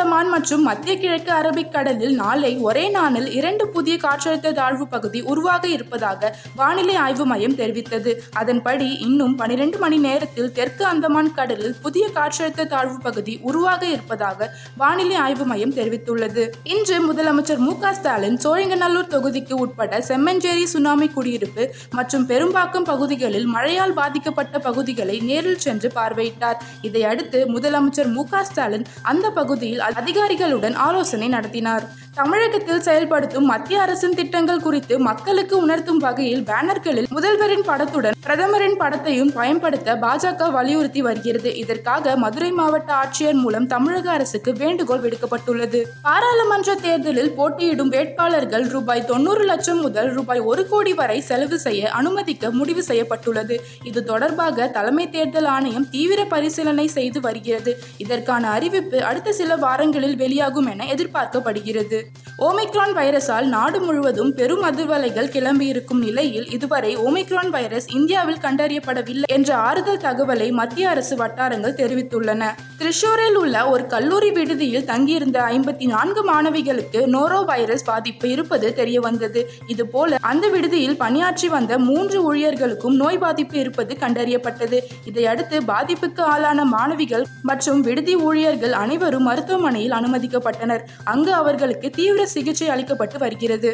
அந்தமான் மற்றும் மத்திய கிழக்கு அரபிக் கடலில் நாளை ஒரே நாளில் இரண்டு புதிய காற்றழுத்த தாழ்வு பகுதி உருவாக இருப்பதாக வானிலை ஆய்வு மையம் தெரிவித்தது. அதன்படி இன்னும் பனிரெண்டு மணி நேரத்தில் தெற்கு அந்தமான் கடலில் புதிய காற்றழுத்த தாழ்வு பகுதி உருவாக இருப்பதாக வானிலை ஆய்வு மையம் தெரிவித்துள்ளது. இன்று முதலமைச்சர் மு க ஸ்டாலின் சோழிங்கநல்லூர் தொகுதிக்கு உட்பட்ட செம்மஞ்சேரி சுனாமி குடியிருப்பு மற்றும் பெரும்பாக்கம் பகுதிகளில் மழையால் பாதிக்கப்பட்ட பகுதிகளை நேரில் சென்று பார்வையிட்டார். இதையடுத்து முதலமைச்சர் மு க ஸ்டாலின் அந்த பகுதியில் அதிகாரிகளுடன் ஆலோசனை நடத்தினார். தமிழகத்தில் செயல்படுத்தும் மத்திய அரசின் திட்டங்கள் குறித்து மக்களுக்கு உணர்த்தும் வகையில் பேனர்களில் முதல்வரின் படத்துடன் பிரதமரின் படத்தையும் பயன்படுத்த பாஜக வலியுறுத்தி வருகிறது. இதற்காக மதுரை மாவட்ட ஆட்சியர் மூலம் தமிழக அரசுக்கு வேண்டுகோள் விடுக்கப்பட்டுள்ளது. பாராளுமன்ற தேர்தலில் போட்டியிடும் வேட்பாளர்கள் ரூபாய் தொண்ணூறு லட்சம் முதல் ரூபாய் ஒரு கோடி வரை செலவு செய்ய அனுமதிக்க முடிவு செய்யப்பட்டுள்ளது. இது தொடர்பாக தலைமை தேர்தல் ஆணையம் தீவிர பரிசீலனை செய்து வருகிறது. இதற்கான அறிவிப்பு அடுத்த சில வாரங்களில் வெளியாகும் என எதிர்பார்க்கப்படுகிறது. ஓமிக்ரான் வைரஸால் நாடு முழுவதும் பெரும் அதிர்வலைகள் கிளம்பியிருக்கும் நிலையில் இதுவரை ஓமிக்ரான் வைரஸ் இந்தியாவில் கண்டறியப்படவில்லை என்ற ஆறுதல் தகவலை மத்திய அரசு வட்டாரங்கள் தெரிவித்துள்ளன. திரிஷூரில் உள்ள ஒரு கல்லூரி விடுதியில் தங்கியிருந்த ஐம்பத்தி நான்கு மாணவிகளுக்கு நோரோ வைரஸ் பாதிப்பு இருப்பது தெரிய வந்தது இதுபோல அந்த விடுதியில் பணியாற்றி வந்த மூன்று ஊழியர்களுக்கும் நோய் பாதிப்பு இருப்பது கண்டறியப்பட்டது. இதையடுத்து பாதிப்புக்கு ஆளான மாணவிகள் மற்றும் விடுதி ஊழியர்கள் அனைவரும் மருத்துவமனையில் அனுமதிக்கப்பட்டனர். அங்கு அவர்களுக்கு தீவிர சிகிச்சை அளிக்கப்பட்டு வருகிறது.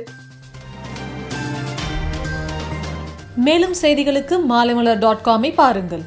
மேலும் செய்திகளுக்கு மாலைமலர் டாட் காமை பாருங்கள்.